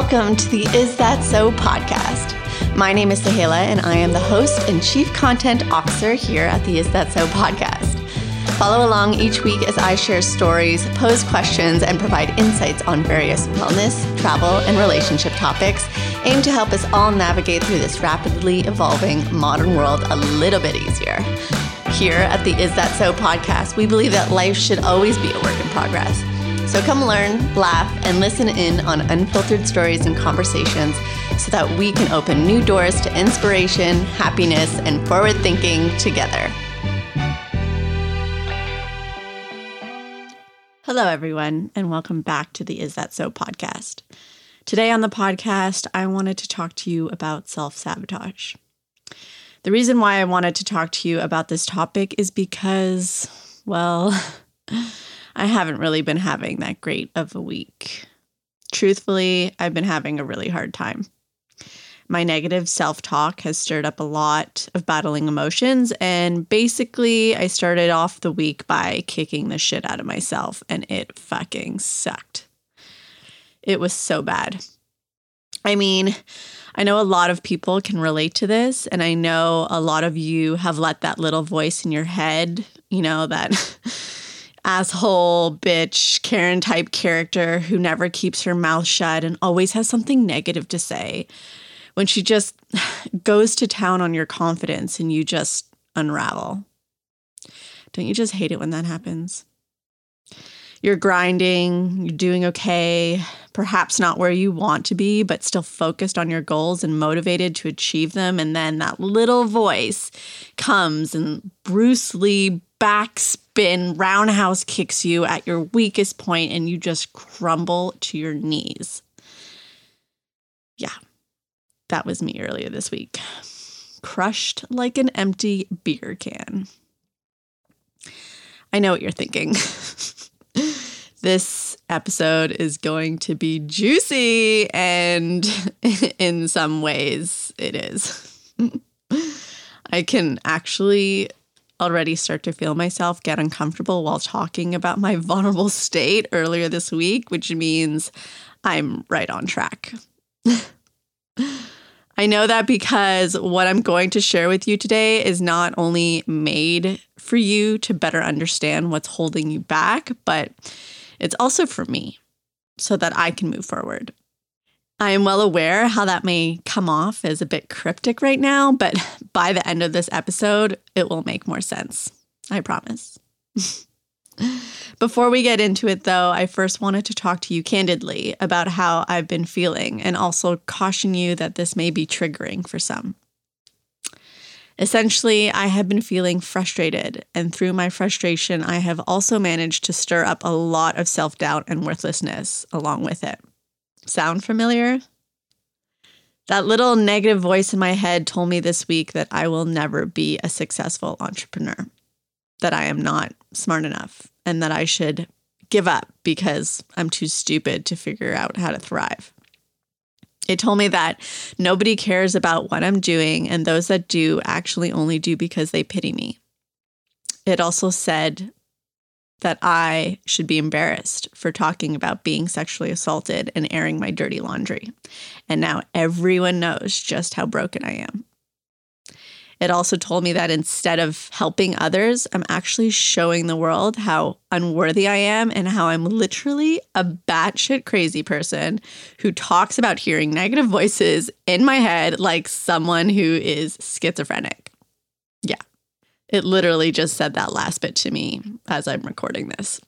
welcome to the Is That So podcast. My name is Sahela, and I am the host and chief content officer here at the Is That So podcast. Follow along each week as I share stories, pose questions, and provide insights on various wellness, travel, and relationship topics aimed to help us all navigate through this rapidly evolving modern world a little bit easier. Here at the Is That So podcast, we believe that life should always be a work in progress. So come learn, laugh, and listen in on unfiltered stories and conversations so that we can open new doors to inspiration, happiness, and forward thinking together. Hello, everyone, and welcome back to the Is That So podcast. Today on the podcast, I wanted to talk to you about self sabotage. The reason why I wanted to talk to you about this topic is because, well, I haven't really been having that great of a week. Truthfully, I've been having a really hard time. My negative self talk has stirred up a lot of battling emotions. And basically, I started off the week by kicking the shit out of myself, and it fucking sucked. It was so bad. I mean, I know a lot of people can relate to this, and I know a lot of you have let that little voice in your head, you know, that asshole, bitch, Karen type character who never keeps her mouth shut and always has something negative to say. When she just goes to town on your confidence and you just unravel. Don't you just hate it when that happens? You're grinding, you're doing okay, perhaps not where you want to be, but still focused on your goals and motivated to achieve them. And then that little voice comes and Bruce Lee backspin roundhouse kicks you at your weakest point and you just crumble to your knees. Yeah, that was me earlier this week. Crushed like an empty beer can. I know what you're thinking. this episode is going to be juicy, and in some ways, it is. I can actually already start to feel myself get uncomfortable while talking about my vulnerable state earlier this week, which means I'm right on track. I know that because what I'm going to share with you today is not only made for you to better understand what's holding you back, but it's also for me so that I can move forward. I am well aware how that may come off as a bit cryptic right now, but by the end of this episode, it will make more sense. I promise. Before we get into it, though, I first wanted to talk to you candidly about how I've been feeling and also caution you that this may be triggering for some. Essentially, I have been feeling frustrated, and through my frustration, I have also managed to stir up a lot of self doubt and worthlessness along with it. Sound familiar? That little negative voice in my head told me this week that I will never be a successful entrepreneur, that I am not smart enough, and that I should give up because I'm too stupid to figure out how to thrive. It told me that nobody cares about what I'm doing, and those that do actually only do because they pity me. It also said that I should be embarrassed for talking about being sexually assaulted and airing my dirty laundry. And now everyone knows just how broken I am. It also told me that instead of helping others, I'm actually showing the world how unworthy I am and how I'm literally a batshit crazy person who talks about hearing negative voices in my head like someone who is schizophrenic. Yeah, it literally just said that last bit to me as I'm recording this.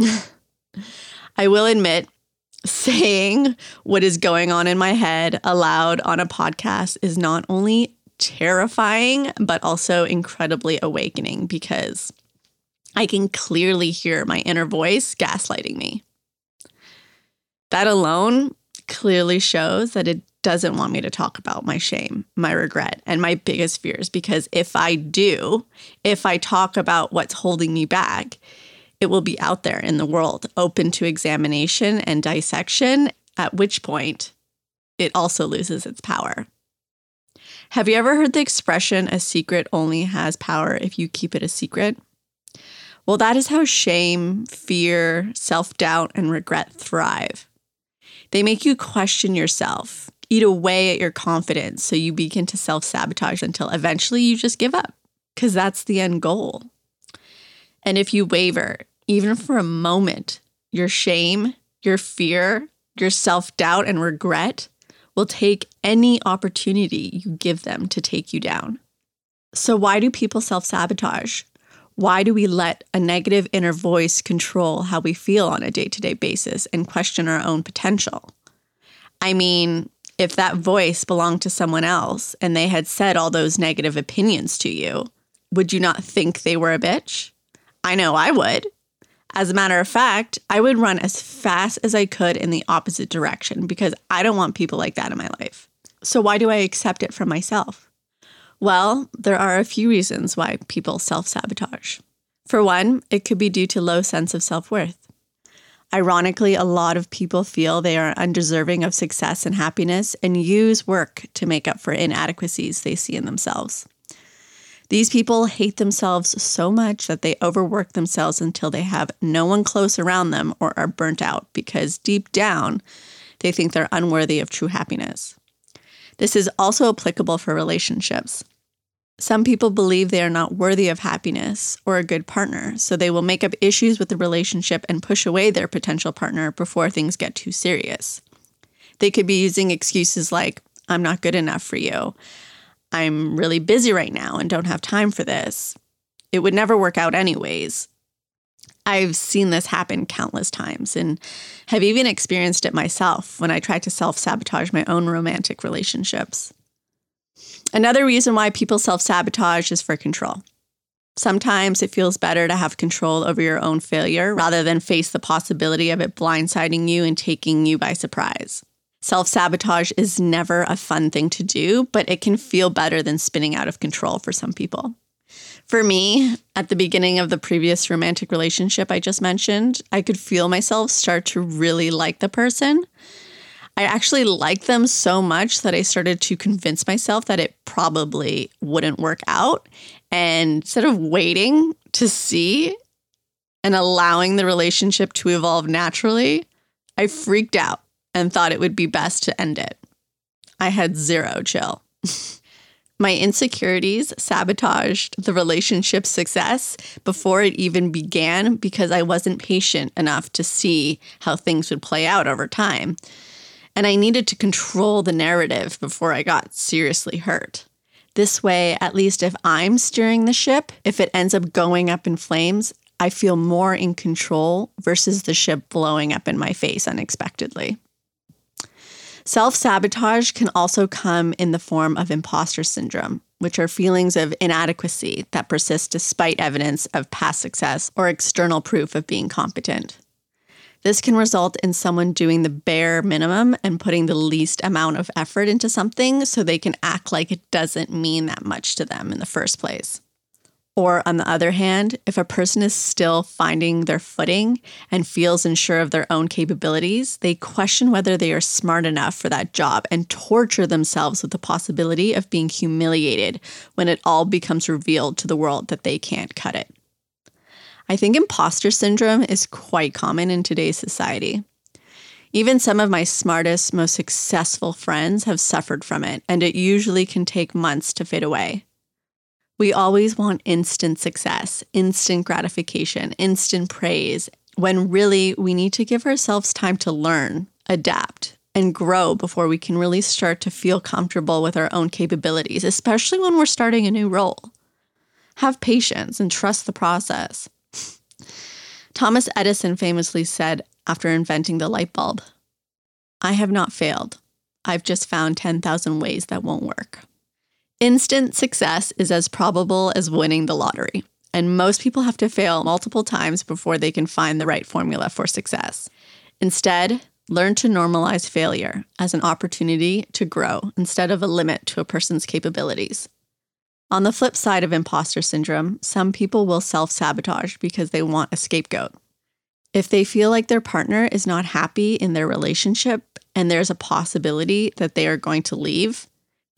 I will admit, saying what is going on in my head aloud on a podcast is not only terrifying, but also incredibly awakening because I can clearly hear my inner voice gaslighting me. That alone clearly shows that it doesn't want me to talk about my shame, my regret, and my biggest fears because if I do, if I talk about what's holding me back, it will be out there in the world, open to examination and dissection, at which point it also loses its power. Have you ever heard the expression, a secret only has power if you keep it a secret? Well, that is how shame, fear, self doubt, and regret thrive. They make you question yourself, eat away at your confidence, so you begin to self sabotage until eventually you just give up, because that's the end goal. And if you waver, even for a moment, your shame, your fear, your self doubt, and regret will take any opportunity you give them to take you down. So, why do people self sabotage? Why do we let a negative inner voice control how we feel on a day to day basis and question our own potential? I mean, if that voice belonged to someone else and they had said all those negative opinions to you, would you not think they were a bitch? I know I would. As a matter of fact, I would run as fast as I could in the opposite direction because I don't want people like that in my life. So, why do I accept it from myself? Well, there are a few reasons why people self sabotage. For one, it could be due to low sense of self worth. Ironically, a lot of people feel they are undeserving of success and happiness and use work to make up for inadequacies they see in themselves. These people hate themselves so much that they overwork themselves until they have no one close around them or are burnt out because deep down, they think they're unworthy of true happiness. This is also applicable for relationships. Some people believe they are not worthy of happiness or a good partner, so they will make up issues with the relationship and push away their potential partner before things get too serious. They could be using excuses like, I'm not good enough for you. I'm really busy right now and don't have time for this. It would never work out, anyways. I've seen this happen countless times and have even experienced it myself when I tried to self sabotage my own romantic relationships. Another reason why people self sabotage is for control. Sometimes it feels better to have control over your own failure rather than face the possibility of it blindsiding you and taking you by surprise. Self sabotage is never a fun thing to do, but it can feel better than spinning out of control for some people. For me, at the beginning of the previous romantic relationship I just mentioned, I could feel myself start to really like the person. I actually liked them so much that I started to convince myself that it probably wouldn't work out. And instead of waiting to see and allowing the relationship to evolve naturally, I freaked out and thought it would be best to end it. I had zero chill. My insecurities sabotaged the relationship's success before it even began because I wasn't patient enough to see how things would play out over time. And I needed to control the narrative before I got seriously hurt. This way, at least if I'm steering the ship, if it ends up going up in flames, I feel more in control versus the ship blowing up in my face unexpectedly. Self sabotage can also come in the form of imposter syndrome, which are feelings of inadequacy that persist despite evidence of past success or external proof of being competent. This can result in someone doing the bare minimum and putting the least amount of effort into something so they can act like it doesn't mean that much to them in the first place. Or, on the other hand, if a person is still finding their footing and feels unsure of their own capabilities, they question whether they are smart enough for that job and torture themselves with the possibility of being humiliated when it all becomes revealed to the world that they can't cut it. I think imposter syndrome is quite common in today's society. Even some of my smartest, most successful friends have suffered from it, and it usually can take months to fade away. We always want instant success, instant gratification, instant praise, when really we need to give ourselves time to learn, adapt, and grow before we can really start to feel comfortable with our own capabilities, especially when we're starting a new role. Have patience and trust the process. Thomas Edison famously said after inventing the light bulb, I have not failed. I've just found 10,000 ways that won't work. Instant success is as probable as winning the lottery, and most people have to fail multiple times before they can find the right formula for success. Instead, learn to normalize failure as an opportunity to grow instead of a limit to a person's capabilities. On the flip side of imposter syndrome, some people will self sabotage because they want a scapegoat. If they feel like their partner is not happy in their relationship and there's a possibility that they are going to leave,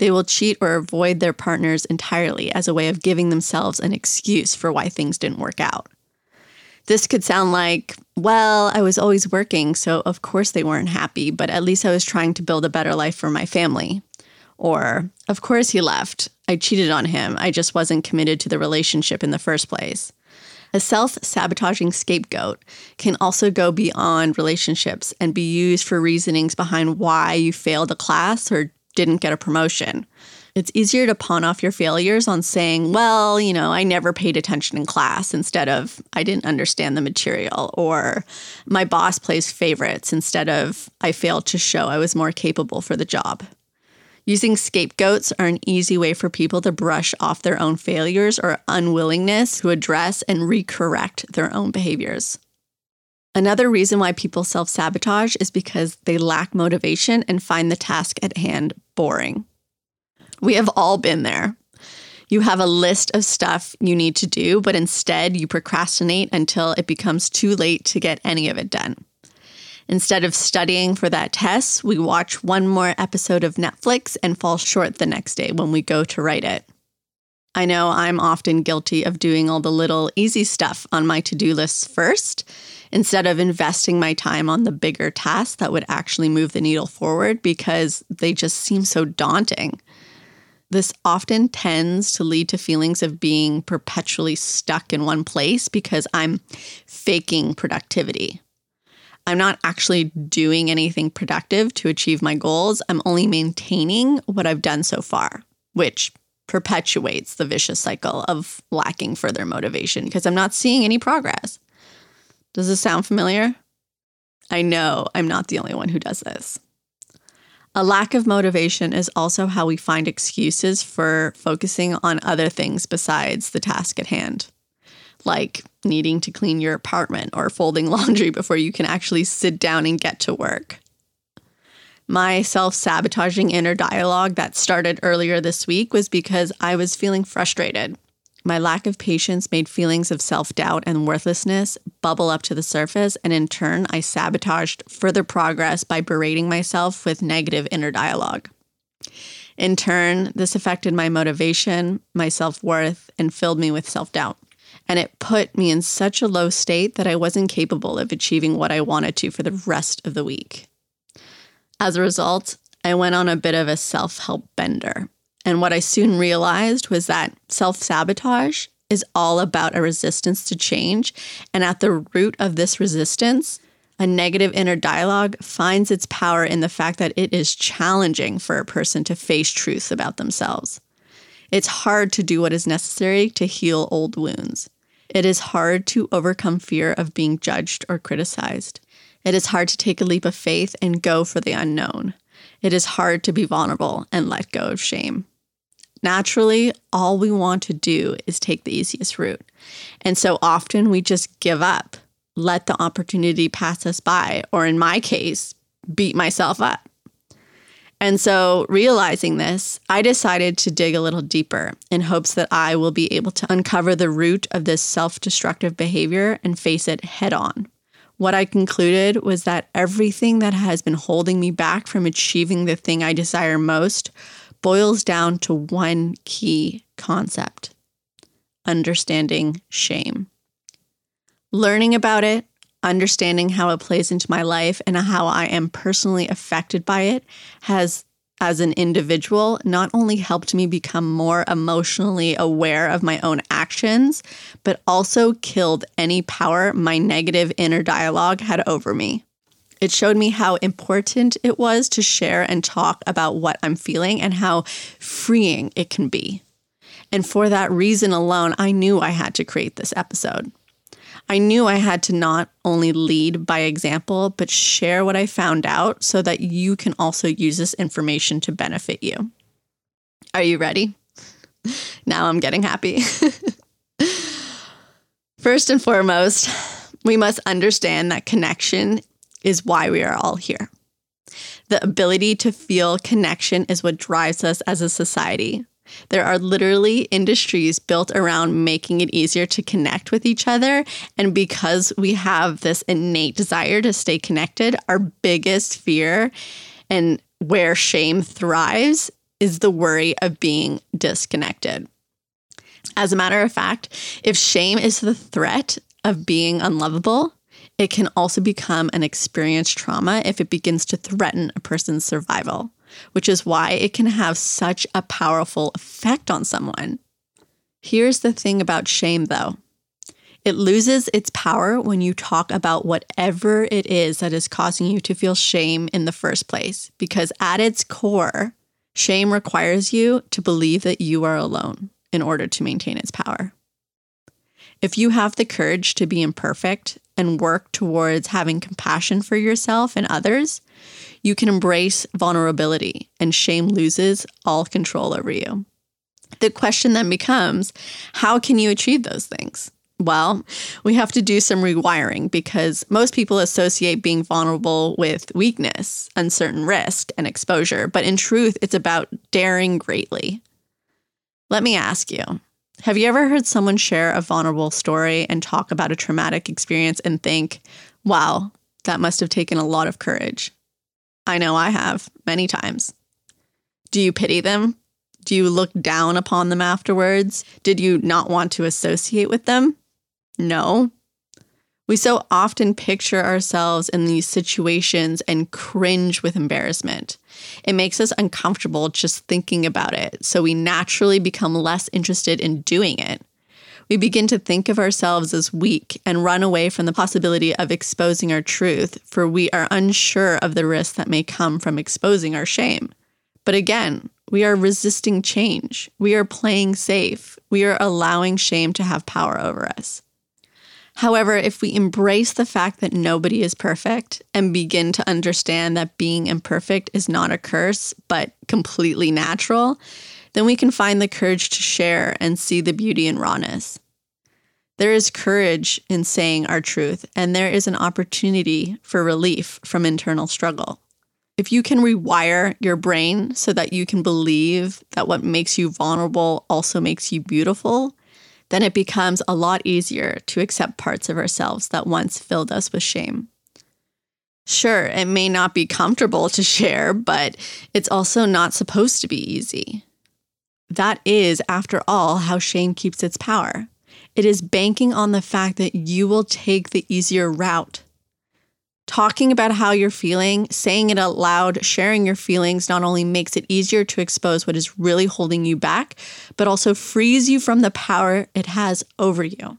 they will cheat or avoid their partners entirely as a way of giving themselves an excuse for why things didn't work out. This could sound like, well, I was always working, so of course they weren't happy, but at least I was trying to build a better life for my family. Or, of course he left. I cheated on him. I just wasn't committed to the relationship in the first place. A self sabotaging scapegoat can also go beyond relationships and be used for reasonings behind why you failed a class or didn't get a promotion. It's easier to pawn off your failures on saying, well, you know, I never paid attention in class instead of I didn't understand the material, or my boss plays favorites instead of I failed to show I was more capable for the job. Using scapegoats are an easy way for people to brush off their own failures or unwillingness to address and recorrect their own behaviors. Another reason why people self sabotage is because they lack motivation and find the task at hand boring. We have all been there. You have a list of stuff you need to do, but instead you procrastinate until it becomes too late to get any of it done. Instead of studying for that test, we watch one more episode of Netflix and fall short the next day when we go to write it. I know I'm often guilty of doing all the little easy stuff on my to do lists first, instead of investing my time on the bigger tasks that would actually move the needle forward because they just seem so daunting. This often tends to lead to feelings of being perpetually stuck in one place because I'm faking productivity. I'm not actually doing anything productive to achieve my goals. I'm only maintaining what I've done so far, which perpetuates the vicious cycle of lacking further motivation because I'm not seeing any progress. Does this sound familiar? I know I'm not the only one who does this. A lack of motivation is also how we find excuses for focusing on other things besides the task at hand like needing to clean your apartment or folding laundry before you can actually sit down and get to work. My self sabotaging inner dialogue that started earlier this week was because I was feeling frustrated. My lack of patience made feelings of self doubt and worthlessness bubble up to the surface, and in turn, I sabotaged further progress by berating myself with negative inner dialogue. In turn, this affected my motivation, my self worth, and filled me with self doubt and it put me in such a low state that I wasn't capable of achieving what I wanted to for the rest of the week. As a result, I went on a bit of a self help bender. And what I soon realized was that self sabotage is all about a resistance to change. And at the root of this resistance, a negative inner dialogue finds its power in the fact that it is challenging for a person to face truths about themselves. It's hard to do what is necessary to heal old wounds. It is hard to overcome fear of being judged or criticized. It is hard to take a leap of faith and go for the unknown. It is hard to be vulnerable and let go of shame. Naturally, all we want to do is take the easiest route. And so often we just give up, let the opportunity pass us by, or in my case, beat myself up. And so, realizing this, I decided to dig a little deeper in hopes that I will be able to uncover the root of this self destructive behavior and face it head on. What I concluded was that everything that has been holding me back from achieving the thing I desire most boils down to one key concept understanding shame. Learning about it, understanding how it plays into my life and how I am personally affected by it has as an individual not only helped me become more emotionally aware of my own actions, but also killed any power my negative inner dialogue had over me. It showed me how important it was to share and talk about what I'm feeling and how freeing it can be. And for that reason alone, I knew I had to create this episode. I knew I had to not only lead by example, but share what I found out so that you can also use this information to benefit you. Are you ready? now I'm getting happy. First and foremost, we must understand that connection is why we are all here. The ability to feel connection is what drives us as a society. There are literally industries built around making it easier to connect with each other. And because we have this innate desire to stay connected, our biggest fear and where shame thrives is the worry of being disconnected. As a matter of fact, if shame is the threat of being unlovable, it can also become an experienced trauma if it begins to threaten a person's survival, which is why it can have such a powerful effect on someone. Here's the thing about shame, though it loses its power when you talk about whatever it is that is causing you to feel shame in the first place, because at its core, shame requires you to believe that you are alone in order to maintain its power. If you have the courage to be imperfect and work towards having compassion for yourself and others, you can embrace vulnerability and shame loses all control over you. The question then becomes how can you achieve those things? Well, we have to do some rewiring because most people associate being vulnerable with weakness, uncertain risk, and exposure. But in truth, it's about daring greatly. Let me ask you have you ever heard someone share a vulnerable story and talk about a traumatic experience and think, wow, that must have taken a lot of courage? I know I have many times. Do you pity them? Do you look down upon them afterwards? Did you not want to associate with them? No. We so often picture ourselves in these situations and cringe with embarrassment. It makes us uncomfortable just thinking about it, so we naturally become less interested in doing it. We begin to think of ourselves as weak and run away from the possibility of exposing our truth, for we are unsure of the risks that may come from exposing our shame. But again, we are resisting change. We are playing safe. We are allowing shame to have power over us. However, if we embrace the fact that nobody is perfect and begin to understand that being imperfect is not a curse, but completely natural, then we can find the courage to share and see the beauty in rawness. There is courage in saying our truth, and there is an opportunity for relief from internal struggle. If you can rewire your brain so that you can believe that what makes you vulnerable also makes you beautiful, then it becomes a lot easier to accept parts of ourselves that once filled us with shame. Sure, it may not be comfortable to share, but it's also not supposed to be easy. That is, after all, how shame keeps its power. It is banking on the fact that you will take the easier route Talking about how you're feeling, saying it out loud, sharing your feelings not only makes it easier to expose what is really holding you back, but also frees you from the power it has over you.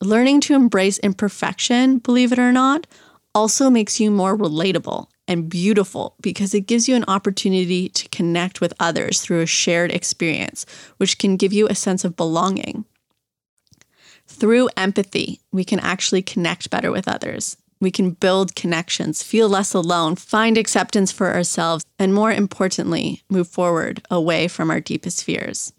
Learning to embrace imperfection, believe it or not, also makes you more relatable and beautiful because it gives you an opportunity to connect with others through a shared experience, which can give you a sense of belonging. Through empathy, we can actually connect better with others. We can build connections, feel less alone, find acceptance for ourselves, and more importantly, move forward away from our deepest fears.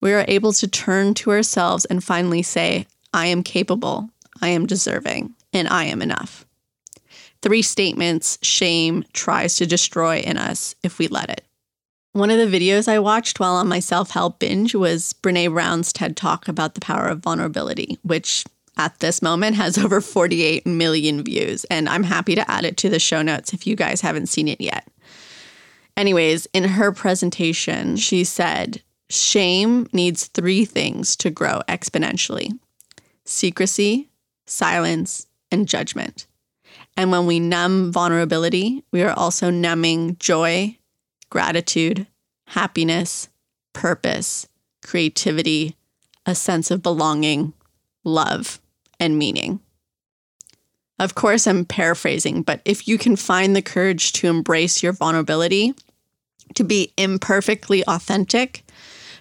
We are able to turn to ourselves and finally say, I am capable, I am deserving, and I am enough. Three statements shame tries to destroy in us if we let it. One of the videos I watched while on my self help binge was Brene Brown's TED Talk about the power of vulnerability, which at this moment has over 48 million views, and I'm happy to add it to the show notes if you guys haven't seen it yet. Anyways, in her presentation, she said, Shame needs three things to grow exponentially secrecy, silence, and judgment. And when we numb vulnerability, we are also numbing joy, gratitude, happiness, purpose, creativity, a sense of belonging, love and meaning. Of course, I'm paraphrasing, but if you can find the courage to embrace your vulnerability, to be imperfectly authentic,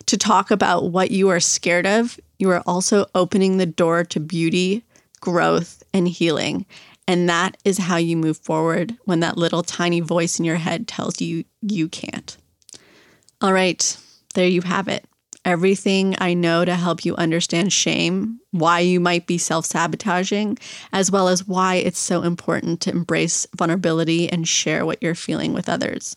to talk about what you are scared of, you are also opening the door to beauty, growth, and healing. And that is how you move forward when that little tiny voice in your head tells you you can't. All right, there you have it everything I know to help you understand shame, why you might be self sabotaging, as well as why it's so important to embrace vulnerability and share what you're feeling with others.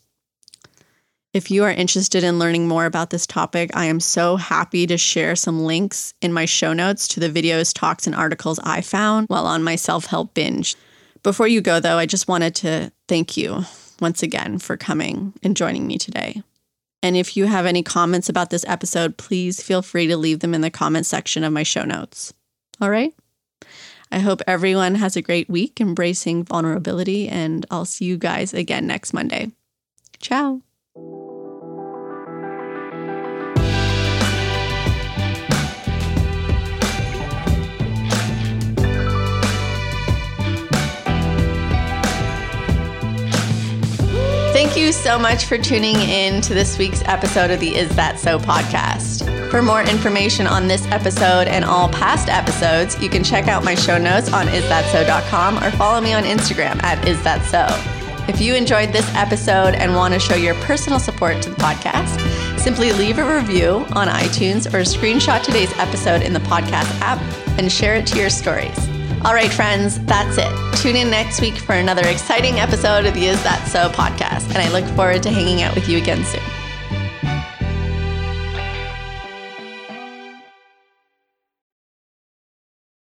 If you are interested in learning more about this topic, I am so happy to share some links in my show notes to the videos, talks, and articles I found while on my self help binge. Before you go, though, I just wanted to thank you once again for coming and joining me today. And if you have any comments about this episode, please feel free to leave them in the comment section of my show notes. All right? I hope everyone has a great week embracing vulnerability, and I'll see you guys again next Monday. Ciao. Thank you so much for tuning in to this week's episode of the Is That So podcast. For more information on this episode and all past episodes, you can check out my show notes on isthatso.com or follow me on Instagram at isthatso. If you enjoyed this episode and want to show your personal support to the podcast, simply leave a review on iTunes or screenshot today's episode in the podcast app and share it to your stories. All right, friends, that's it. Tune in next week for another exciting episode of the Is That So podcast, and I look forward to hanging out with you again soon.